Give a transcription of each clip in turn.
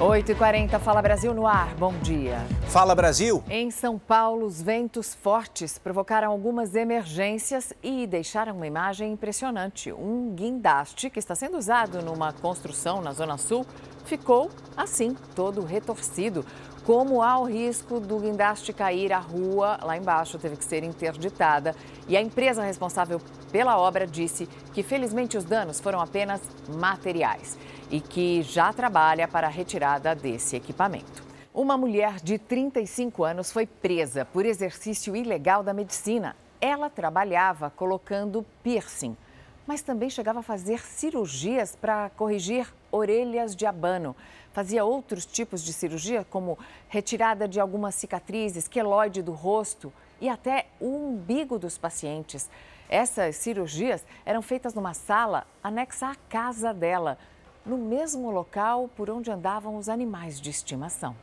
8h40, Fala Brasil no ar. Bom dia. Fala Brasil. Em São Paulo, os ventos fortes provocaram algumas emergências e deixaram uma imagem impressionante. Um guindaste que está sendo usado numa construção na Zona Sul ficou assim, todo retorcido. Como há o risco do guindaste cair, a rua lá embaixo teve que ser interditada. E a empresa responsável pela obra disse que, felizmente, os danos foram apenas materiais e que já trabalha para a retirada desse equipamento. Uma mulher de 35 anos foi presa por exercício ilegal da medicina. Ela trabalhava colocando piercing, mas também chegava a fazer cirurgias para corrigir orelhas de abano. Fazia outros tipos de cirurgia, como retirada de algumas cicatrizes, queloide do rosto e até o umbigo dos pacientes. Essas cirurgias eram feitas numa sala anexa à casa dela no mesmo local por onde andavam os animais de estimação.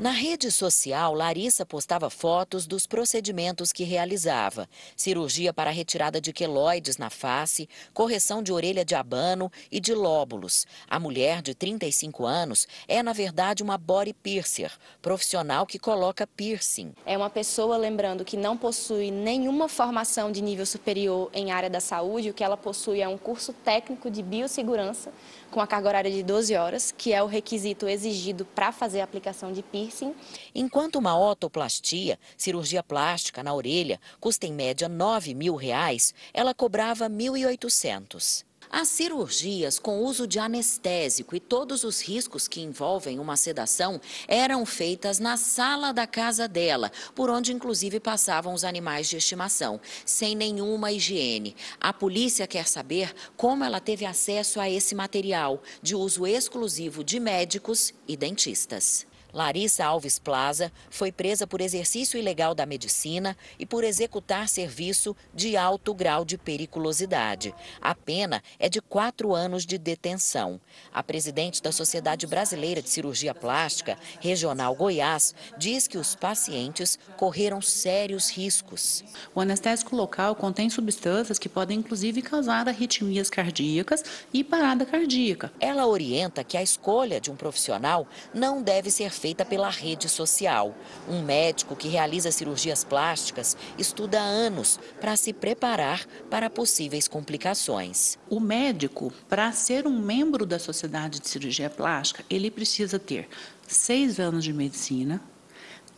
Na rede social, Larissa postava fotos dos procedimentos que realizava: cirurgia para retirada de queloides na face, correção de orelha de abano e de lóbulos. A mulher de 35 anos é, na verdade, uma body piercer, profissional que coloca piercing. É uma pessoa, lembrando, que não possui nenhuma formação de nível superior em área da saúde, o que ela possui é um curso técnico de biossegurança com a carga horária de 12 horas, que é o requisito exigido para fazer a aplicação de piercing. Enquanto uma otoplastia, cirurgia plástica na orelha, custa em média 9 mil reais, ela cobrava R$ 1.800. As cirurgias com uso de anestésico e todos os riscos que envolvem uma sedação eram feitas na sala da casa dela, por onde inclusive passavam os animais de estimação, sem nenhuma higiene. A polícia quer saber como ela teve acesso a esse material, de uso exclusivo de médicos e dentistas. Larissa Alves Plaza foi presa por exercício ilegal da medicina e por executar serviço de alto grau de periculosidade. A pena é de quatro anos de detenção. A presidente da Sociedade Brasileira de Cirurgia Plástica, Regional Goiás, diz que os pacientes correram sérios riscos. O anestésico local contém substâncias que podem inclusive causar arritmias cardíacas e parada cardíaca. Ela orienta que a escolha de um profissional não deve ser feita pela rede social. Um médico que realiza cirurgias plásticas estuda anos para se preparar para possíveis complicações. O médico, para ser um membro da Sociedade de Cirurgia Plástica, ele precisa ter seis anos de medicina,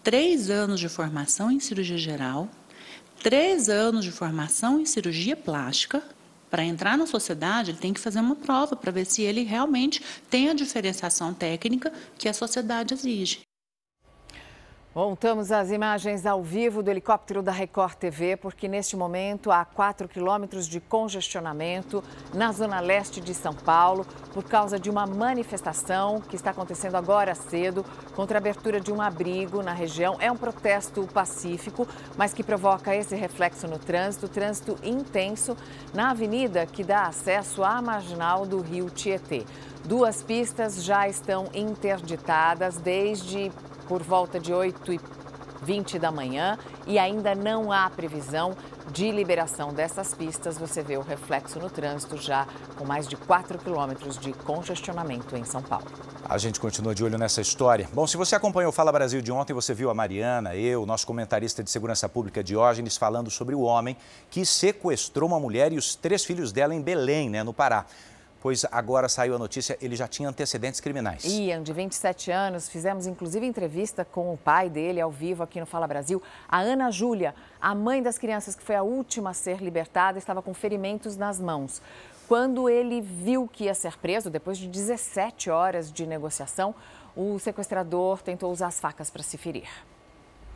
três anos de formação em cirurgia geral, três anos de formação em cirurgia plástica para entrar na sociedade, ele tem que fazer uma prova para ver se ele realmente tem a diferenciação técnica que a sociedade exige. Voltamos às imagens ao vivo do helicóptero da Record TV, porque neste momento há 4 quilômetros de congestionamento na zona leste de São Paulo, por causa de uma manifestação que está acontecendo agora cedo contra a abertura de um abrigo na região. É um protesto pacífico, mas que provoca esse reflexo no trânsito trânsito intenso na avenida que dá acesso à marginal do rio Tietê. Duas pistas já estão interditadas desde por volta de 8 e 20 da manhã e ainda não há previsão de liberação dessas pistas. Você vê o reflexo no trânsito já com mais de 4 quilômetros de congestionamento em São Paulo. A gente continua de olho nessa história. Bom, se você acompanhou o Fala Brasil de ontem, você viu a Mariana, eu, nosso comentarista de segurança pública Diógenes, falando sobre o homem que sequestrou uma mulher e os três filhos dela em Belém, né, no Pará pois agora saiu a notícia, ele já tinha antecedentes criminais. Ian, de 27 anos, fizemos inclusive entrevista com o pai dele ao vivo aqui no Fala Brasil. A Ana Júlia, a mãe das crianças que foi a última a ser libertada, estava com ferimentos nas mãos. Quando ele viu que ia ser preso, depois de 17 horas de negociação, o sequestrador tentou usar as facas para se ferir.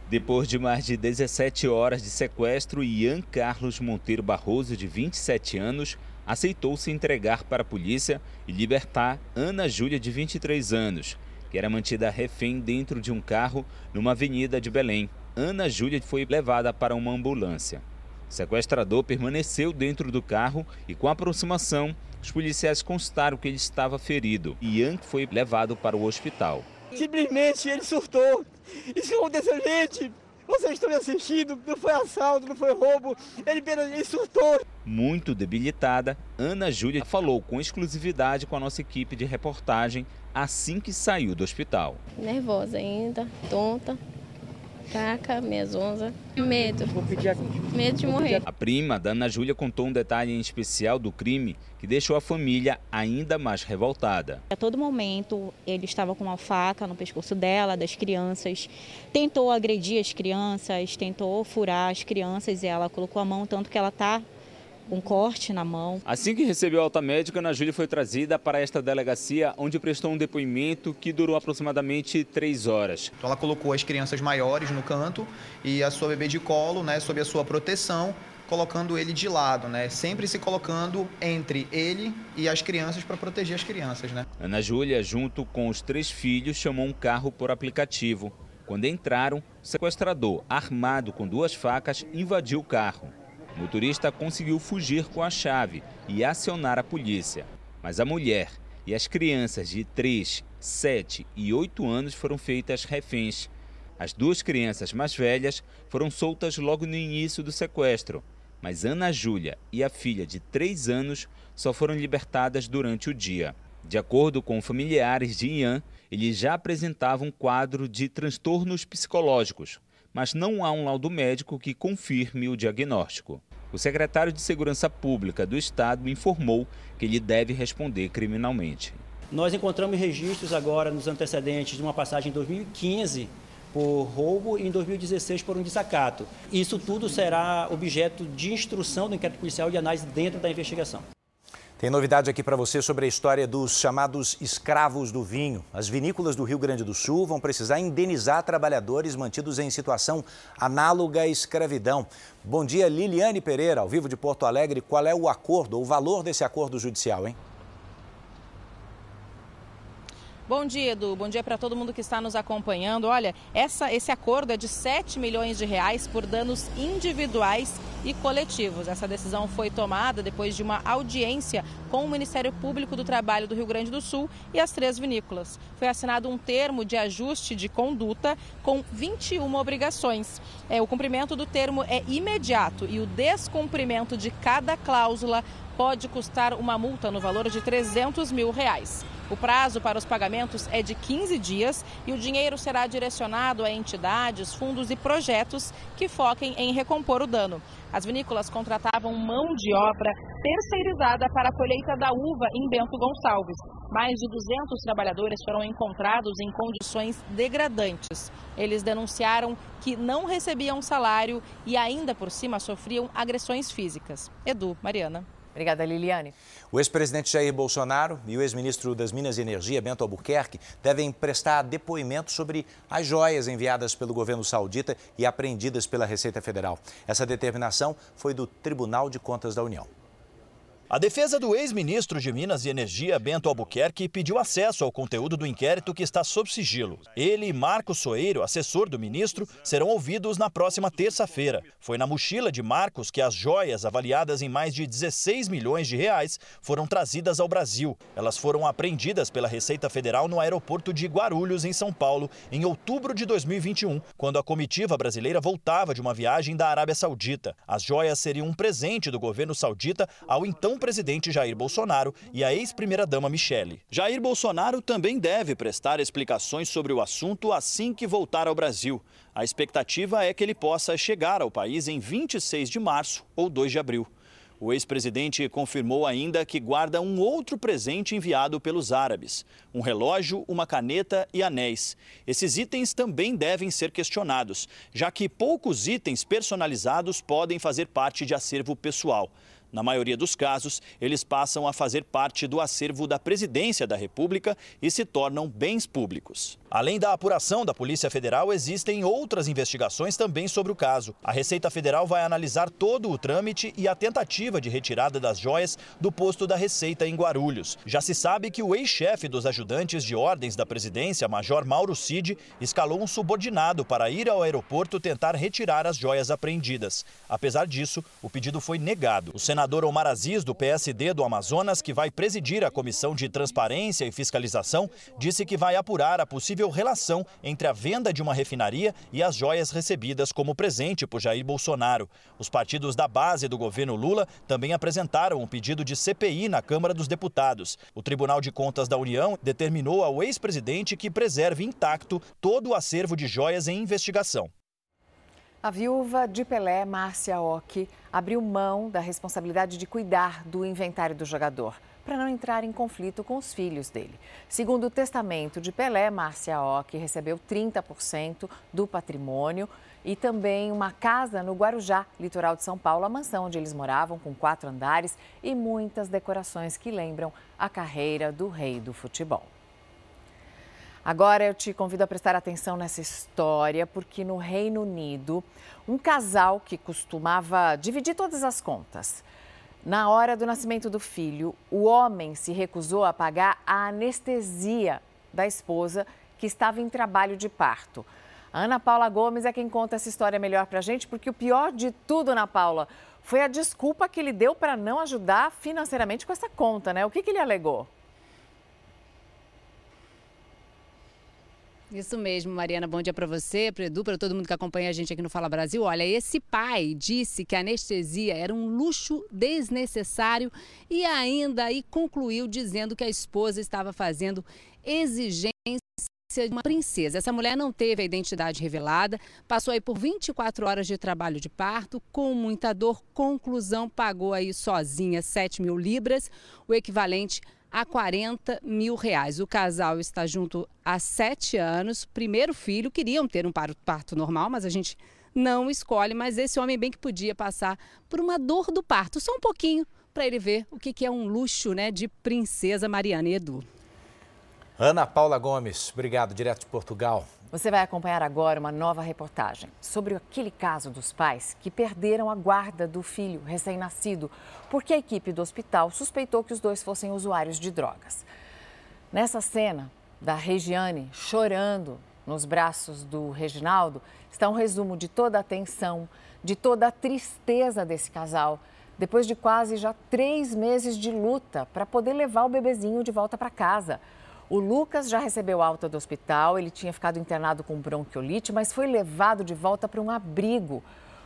Depois de mais de 17 horas de sequestro, Ian Carlos Monteiro Barroso, de 27 anos, aceitou se entregar para a polícia e libertar Ana Júlia, de 23 anos, que era mantida refém dentro de um carro numa avenida de Belém. Ana Júlia foi levada para uma ambulância. O sequestrador permaneceu dentro do carro e, com a aproximação, os policiais constaram que ele estava ferido. Ian foi levado para o hospital. Simplesmente ele surtou. Isso aconteceu, gente. Vocês estão me assistindo, não foi assalto, não foi roubo, ele apenas insultou. Muito debilitada, Ana Júlia falou com exclusividade com a nossa equipe de reportagem assim que saiu do hospital. Nervosa ainda, tonta, fraca, mesonza, medo. Medo de morrer. A prima da Ana Júlia contou um detalhe em especial do crime que deixou a família ainda mais revoltada. A todo momento ele estava com uma faca no pescoço dela, das crianças, tentou agredir as crianças, tentou furar as crianças e ela colocou a mão tanto que ela está um corte na mão. Assim que recebeu alta médica, Ana Júlia foi trazida para esta delegacia, onde prestou um depoimento que durou aproximadamente três horas. Então ela colocou as crianças maiores no canto e a sua bebê de colo, né, sob a sua proteção, colocando ele de lado, né? Sempre se colocando entre ele e as crianças para proteger as crianças, né? Ana Júlia, junto com os três filhos, chamou um carro por aplicativo. Quando entraram, o sequestrador, armado com duas facas, invadiu o carro. O motorista conseguiu fugir com a chave e acionar a polícia. Mas a mulher e as crianças de 3, 7 e 8 anos foram feitas reféns. As duas crianças mais velhas foram soltas logo no início do sequestro, mas Ana Júlia e a filha de 3 anos só foram libertadas durante o dia. De acordo com familiares de Ian, ele já apresentava um quadro de transtornos psicológicos, mas não há um laudo médico que confirme o diagnóstico. O secretário de Segurança Pública do Estado informou que ele deve responder criminalmente. Nós encontramos registros agora nos antecedentes de uma passagem em 2015 por roubo e em 2016 por um desacato. Isso tudo será objeto de instrução do inquérito policial e de análise dentro da investigação. Tem novidade aqui para você sobre a história dos chamados escravos do vinho. As vinícolas do Rio Grande do Sul vão precisar indenizar trabalhadores mantidos em situação análoga à escravidão. Bom dia, Liliane Pereira, ao vivo de Porto Alegre. Qual é o acordo, o valor desse acordo judicial, hein? Bom dia, Edu. Bom dia para todo mundo que está nos acompanhando. Olha, essa, esse acordo é de 7 milhões de reais por danos individuais e coletivos. Essa decisão foi tomada depois de uma audiência com o Ministério Público do Trabalho do Rio Grande do Sul e as três vinícolas. Foi assinado um termo de ajuste de conduta com 21 obrigações. É, o cumprimento do termo é imediato e o descumprimento de cada cláusula pode custar uma multa no valor de 300 mil reais. O prazo para os pagamentos é de 15 dias e o dinheiro será direcionado a entidades, fundos e projetos que foquem em recompor o dano. As vinícolas contratavam mão de obra terceirizada para a colheita da uva em Bento Gonçalves. Mais de 200 trabalhadores foram encontrados em condições degradantes. Eles denunciaram que não recebiam salário e ainda por cima sofriam agressões físicas. Edu, Mariana. Obrigada, Liliane. O ex-presidente Jair Bolsonaro e o ex-ministro das Minas e Energia, Bento Albuquerque, devem prestar depoimento sobre as joias enviadas pelo governo saudita e apreendidas pela Receita Federal. Essa determinação foi do Tribunal de Contas da União. A defesa do ex-ministro de Minas e Energia, Bento Albuquerque, pediu acesso ao conteúdo do inquérito que está sob sigilo. Ele e Marcos Soeiro, assessor do ministro, serão ouvidos na próxima terça-feira. Foi na mochila de Marcos que as joias, avaliadas em mais de 16 milhões de reais, foram trazidas ao Brasil. Elas foram apreendidas pela Receita Federal no aeroporto de Guarulhos, em São Paulo, em outubro de 2021, quando a comitiva brasileira voltava de uma viagem da Arábia Saudita. As joias seriam um presente do governo saudita ao então presidente Jair Bolsonaro e a ex-primeira-dama Michele. Jair Bolsonaro também deve prestar explicações sobre o assunto assim que voltar ao Brasil. A expectativa é que ele possa chegar ao país em 26 de março ou 2 de abril. O ex-presidente confirmou ainda que guarda um outro presente enviado pelos árabes: um relógio, uma caneta e anéis. Esses itens também devem ser questionados, já que poucos itens personalizados podem fazer parte de acervo pessoal. Na maioria dos casos, eles passam a fazer parte do acervo da Presidência da República e se tornam bens públicos. Além da apuração da Polícia Federal, existem outras investigações também sobre o caso. A Receita Federal vai analisar todo o trâmite e a tentativa de retirada das joias do posto da Receita em Guarulhos. Já se sabe que o ex-chefe dos ajudantes de ordens da presidência, Major Mauro Cid, escalou um subordinado para ir ao aeroporto tentar retirar as joias apreendidas. Apesar disso, o pedido foi negado. O senador Omar Aziz, do PSD do Amazonas, que vai presidir a Comissão de Transparência e Fiscalização, disse que vai apurar a possível relação entre a venda de uma refinaria e as joias recebidas como presente por Jair Bolsonaro. Os partidos da base do governo Lula também apresentaram um pedido de CPI na Câmara dos Deputados. O Tribunal de Contas da União determinou ao ex-presidente que preserve intacto todo o acervo de joias em investigação. A viúva de Pelé, Márcia Ock, abriu mão da responsabilidade de cuidar do inventário do jogador, para não entrar em conflito com os filhos dele. Segundo o testamento de Pelé, Márcia Ock recebeu 30% do patrimônio e também uma casa no Guarujá, litoral de São Paulo, a mansão onde eles moravam, com quatro andares e muitas decorações que lembram a carreira do rei do futebol. Agora eu te convido a prestar atenção nessa história, porque no Reino Unido, um casal que costumava dividir todas as contas. Na hora do nascimento do filho, o homem se recusou a pagar a anestesia da esposa que estava em trabalho de parto. A Ana Paula Gomes é quem conta essa história melhor para a gente, porque o pior de tudo, Ana Paula, foi a desculpa que ele deu para não ajudar financeiramente com essa conta, né? O que, que ele alegou? Isso mesmo, Mariana. Bom dia para você, para Edu, para todo mundo que acompanha a gente aqui no Fala Brasil. Olha, esse pai disse que a anestesia era um luxo desnecessário e ainda aí concluiu dizendo que a esposa estava fazendo exigência de uma princesa. Essa mulher não teve a identidade revelada, passou aí por 24 horas de trabalho de parto, com muita dor. Conclusão, pagou aí sozinha 7 mil libras, o equivalente a 40 mil reais. O casal está junto há sete anos. Primeiro filho, queriam ter um parto normal, mas a gente não escolhe. Mas esse homem bem que podia passar por uma dor do parto, só um pouquinho, para ele ver o que é um luxo né, de princesa Mariana e Edu. Ana Paula Gomes, obrigado, direto de Portugal. Você vai acompanhar agora uma nova reportagem sobre aquele caso dos pais que perderam a guarda do filho recém-nascido porque a equipe do hospital suspeitou que os dois fossem usuários de drogas. Nessa cena da Regiane chorando nos braços do Reginaldo está um resumo de toda a tensão, de toda a tristeza desse casal, depois de quase já três meses de luta para poder levar o bebezinho de volta para casa. O Lucas já recebeu alta do hospital, ele tinha ficado internado com bronquiolite, mas foi levado de volta para um abrigo.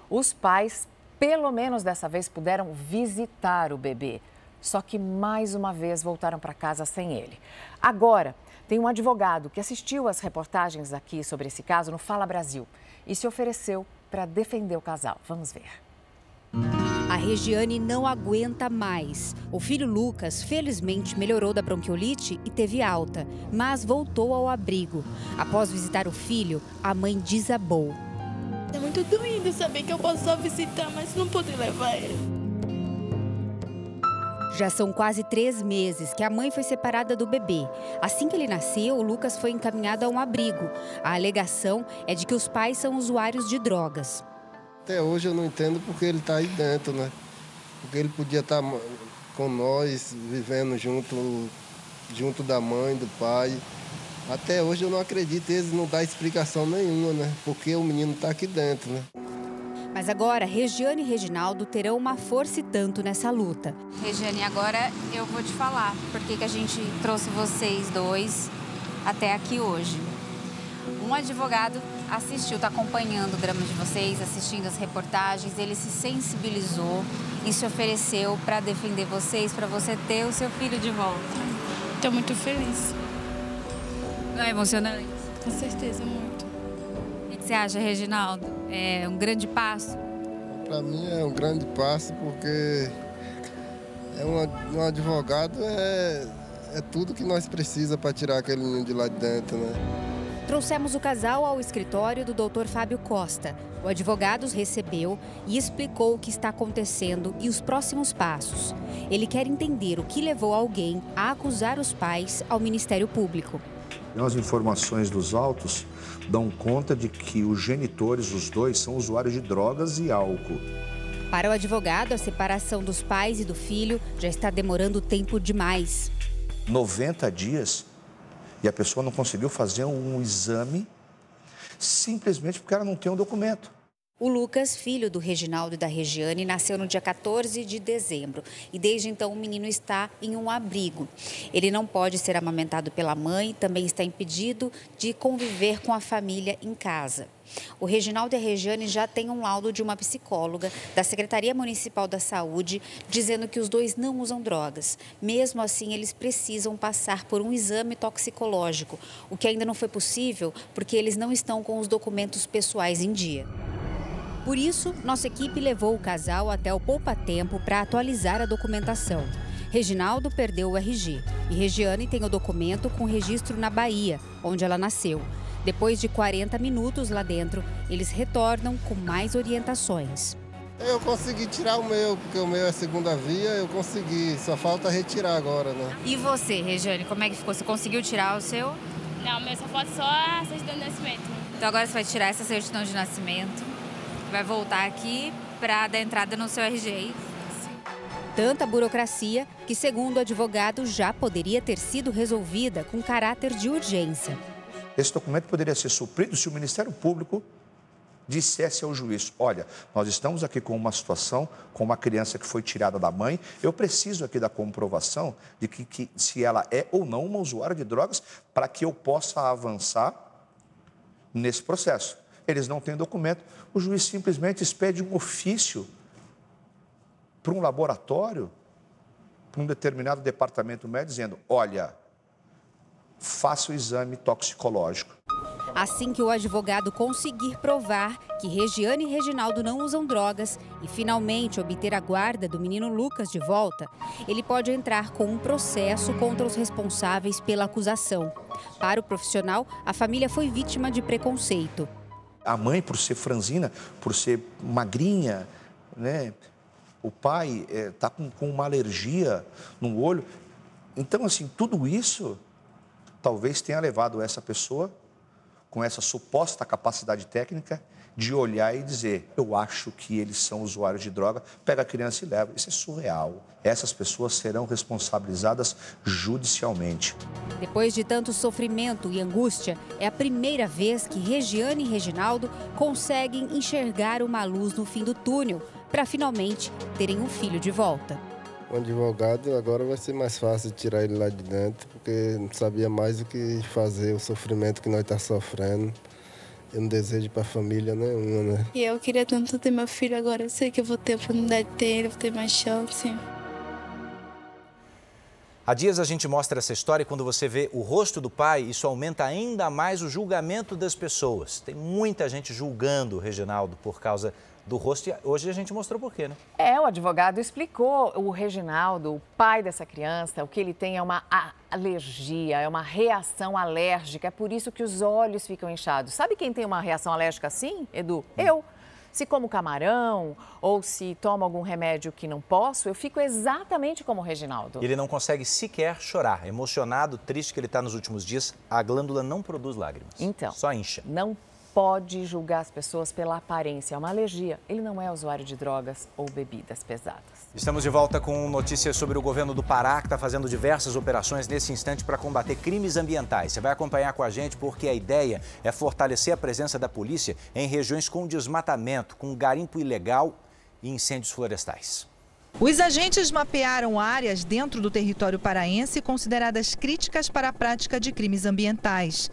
Os pais, pelo menos dessa vez, puderam visitar o bebê. Só que mais uma vez voltaram para casa sem ele. Agora, tem um advogado que assistiu às reportagens aqui sobre esse caso no Fala Brasil e se ofereceu para defender o casal. Vamos ver. A Regiane não aguenta mais. O filho Lucas, felizmente, melhorou da bronquiolite e teve alta, mas voltou ao abrigo. Após visitar o filho, a mãe desabou. É muito doído saber que eu posso só visitar, mas não poder levar ele. Já são quase três meses que a mãe foi separada do bebê. Assim que ele nasceu, o Lucas foi encaminhado a um abrigo. A alegação é de que os pais são usuários de drogas. Até hoje eu não entendo porque ele está aí dentro, né? Porque ele podia estar tá com nós, vivendo junto, junto da mãe, do pai. Até hoje eu não acredito, eles não dão explicação nenhuma, né? Porque o menino está aqui dentro, né? Mas agora, Regiane e Reginaldo terão uma força e tanto nessa luta. Regiane, agora eu vou te falar por que a gente trouxe vocês dois até aqui hoje. Um advogado assistiu, está acompanhando o drama de vocês, assistindo as reportagens, ele se sensibilizou e se ofereceu para defender vocês, para você ter o seu filho de volta. Estou muito feliz. Não é emocionante? Com certeza, muito. O que você acha, Reginaldo? É um grande passo? Para mim é um grande passo porque é um, um advogado é, é tudo que nós precisamos para tirar aquele menino de lá de dentro, né? Trouxemos o casal ao escritório do Dr. Fábio Costa. O advogado os recebeu e explicou o que está acontecendo e os próximos passos. Ele quer entender o que levou alguém a acusar os pais ao Ministério Público. As informações dos autos dão conta de que os genitores, os dois, são usuários de drogas e álcool. Para o advogado, a separação dos pais e do filho já está demorando tempo demais. 90 dias e a pessoa não conseguiu fazer um exame simplesmente porque ela não tem um documento. O Lucas, filho do Reginaldo e da Regiane, nasceu no dia 14 de dezembro e desde então o menino está em um abrigo. Ele não pode ser amamentado pela mãe, também está impedido de conviver com a família em casa. O Reginaldo e a Regiane já têm um laudo de uma psicóloga da Secretaria Municipal da Saúde dizendo que os dois não usam drogas. Mesmo assim, eles precisam passar por um exame toxicológico, o que ainda não foi possível porque eles não estão com os documentos pessoais em dia. Por isso, nossa equipe levou o casal até o Poupa Tempo para atualizar a documentação. Reginaldo perdeu o RG e Regiane tem o documento com registro na Bahia, onde ela nasceu. Depois de 40 minutos lá dentro, eles retornam com mais orientações. Eu consegui tirar o meu, porque o meu é segunda via, eu consegui, só falta retirar agora, né? E você, Regiane, como é que ficou? Você conseguiu tirar o seu? Não, meu só falta só a certidão de nascimento. Então agora você vai tirar essa certidão de nascimento, vai voltar aqui para dar entrada no seu RG. Tanta burocracia que, segundo o advogado, já poderia ter sido resolvida com caráter de urgência. Esse documento poderia ser suprido se o Ministério Público dissesse ao juiz: olha, nós estamos aqui com uma situação, com uma criança que foi tirada da mãe, eu preciso aqui da comprovação de que, que se ela é ou não uma usuária de drogas, para que eu possa avançar nesse processo. Eles não têm documento, o juiz simplesmente expede um ofício para um laboratório, para um determinado departamento médico, dizendo: olha, faça o exame toxicológico. Assim que o advogado conseguir provar que Regiane e Reginaldo não usam drogas e finalmente obter a guarda do menino Lucas de volta, ele pode entrar com um processo contra os responsáveis pela acusação. Para o profissional, a família foi vítima de preconceito. A mãe, por ser franzina, por ser magrinha, né? o pai está com, com uma alergia no olho. Então, assim, tudo isso talvez tenha levado essa pessoa com essa suposta capacidade técnica de olhar e dizer: eu acho que eles são usuários de droga, pega a criança e leva. Isso é surreal. Essas pessoas serão responsabilizadas judicialmente. Depois de tanto sofrimento e angústia, é a primeira vez que Regiane e Reginaldo conseguem enxergar uma luz no fim do túnel para finalmente terem um filho de volta. O advogado agora vai ser mais fácil tirar ele lá de dentro, porque não sabia mais o que fazer, o sofrimento que nós estamos tá sofrendo. Eu não desejo para a família nenhuma, né? E eu queria tanto ter meu filho agora, eu sei que eu vou ter oportunidade de ter ele, vou ter mais chance. Há dias a gente mostra essa história e quando você vê o rosto do pai, isso aumenta ainda mais o julgamento das pessoas. Tem muita gente julgando o Reginaldo por causa do rosto. E hoje a gente mostrou por quê, né? É, o advogado explicou o Reginaldo, o pai dessa criança, o que ele tem é uma alergia, é uma reação alérgica. É por isso que os olhos ficam inchados. Sabe quem tem uma reação alérgica assim, Edu? Hum. Eu. Se como camarão ou se tomo algum remédio que não posso, eu fico exatamente como o Reginaldo. Ele não consegue sequer chorar. Emocionado, triste que ele está nos últimos dias, a glândula não produz lágrimas. Então. Só incha. Não pode julgar as pessoas pela aparência. É uma alergia. Ele não é usuário de drogas ou bebidas pesadas. Estamos de volta com notícias sobre o governo do Pará, que está fazendo diversas operações nesse instante para combater crimes ambientais. Você vai acompanhar com a gente porque a ideia é fortalecer a presença da polícia em regiões com desmatamento, com garimpo ilegal e incêndios florestais. Os agentes mapearam áreas dentro do território paraense consideradas críticas para a prática de crimes ambientais.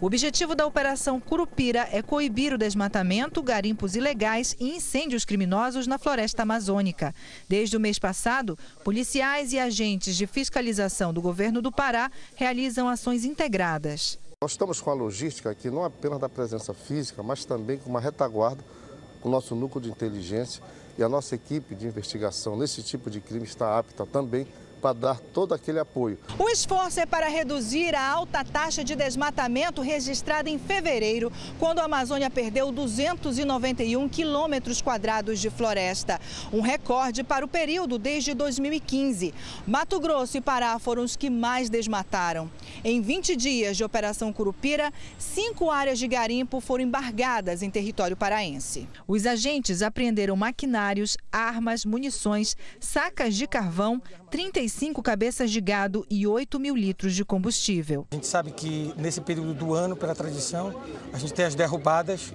O objetivo da Operação Curupira é coibir o desmatamento, garimpos ilegais e incêndios criminosos na floresta amazônica. Desde o mês passado, policiais e agentes de fiscalização do governo do Pará realizam ações integradas. Nós estamos com a logística aqui, não apenas da presença física, mas também com uma retaguarda, com o nosso núcleo de inteligência e a nossa equipe de investigação nesse tipo de crime está apta também para dar todo aquele apoio. O esforço é para reduzir a alta taxa de desmatamento registrada em fevereiro, quando a Amazônia perdeu 291 quilômetros quadrados de floresta, um recorde para o período desde 2015. Mato Grosso e Pará foram os que mais desmataram. Em 20 dias de Operação Curupira, cinco áreas de garimpo foram embargadas em território paraense. Os agentes apreenderam maquinários, armas, munições, sacas de carvão, 35 45 cabeças de gado e 8 mil litros de combustível. A gente sabe que nesse período do ano, pela tradição, a gente tem as derrubadas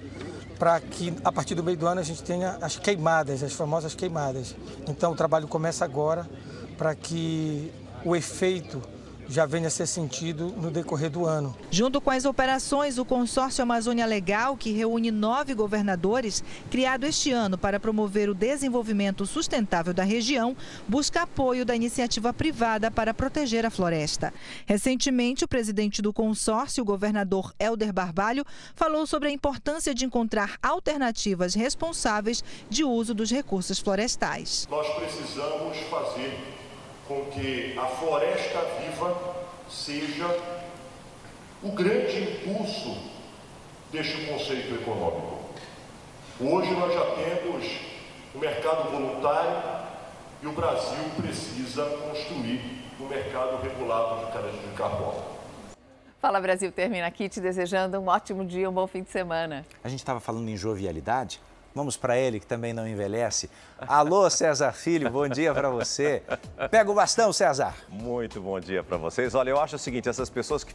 para que a partir do meio do ano a gente tenha as queimadas, as famosas queimadas. Então o trabalho começa agora para que o efeito já venha a ser sentido no decorrer do ano. Junto com as operações, o consórcio Amazônia Legal, que reúne nove governadores, criado este ano para promover o desenvolvimento sustentável da região, busca apoio da iniciativa privada para proteger a floresta. Recentemente, o presidente do consórcio, o governador Helder Barbalho, falou sobre a importância de encontrar alternativas responsáveis de uso dos recursos florestais. Nós precisamos fazer com que a floresta viva seja o grande impulso deste conceito econômico. Hoje nós já temos o mercado voluntário e o Brasil precisa construir o um mercado regulado de crédito de carbono. Fala Brasil termina aqui te desejando um ótimo dia, um bom fim de semana. A gente estava falando em jovialidade. Vamos para ele, que também não envelhece. Alô, César Filho, bom dia para você. Pega o bastão, César. Muito bom dia para vocês. Olha, eu acho o seguinte, essas pessoas que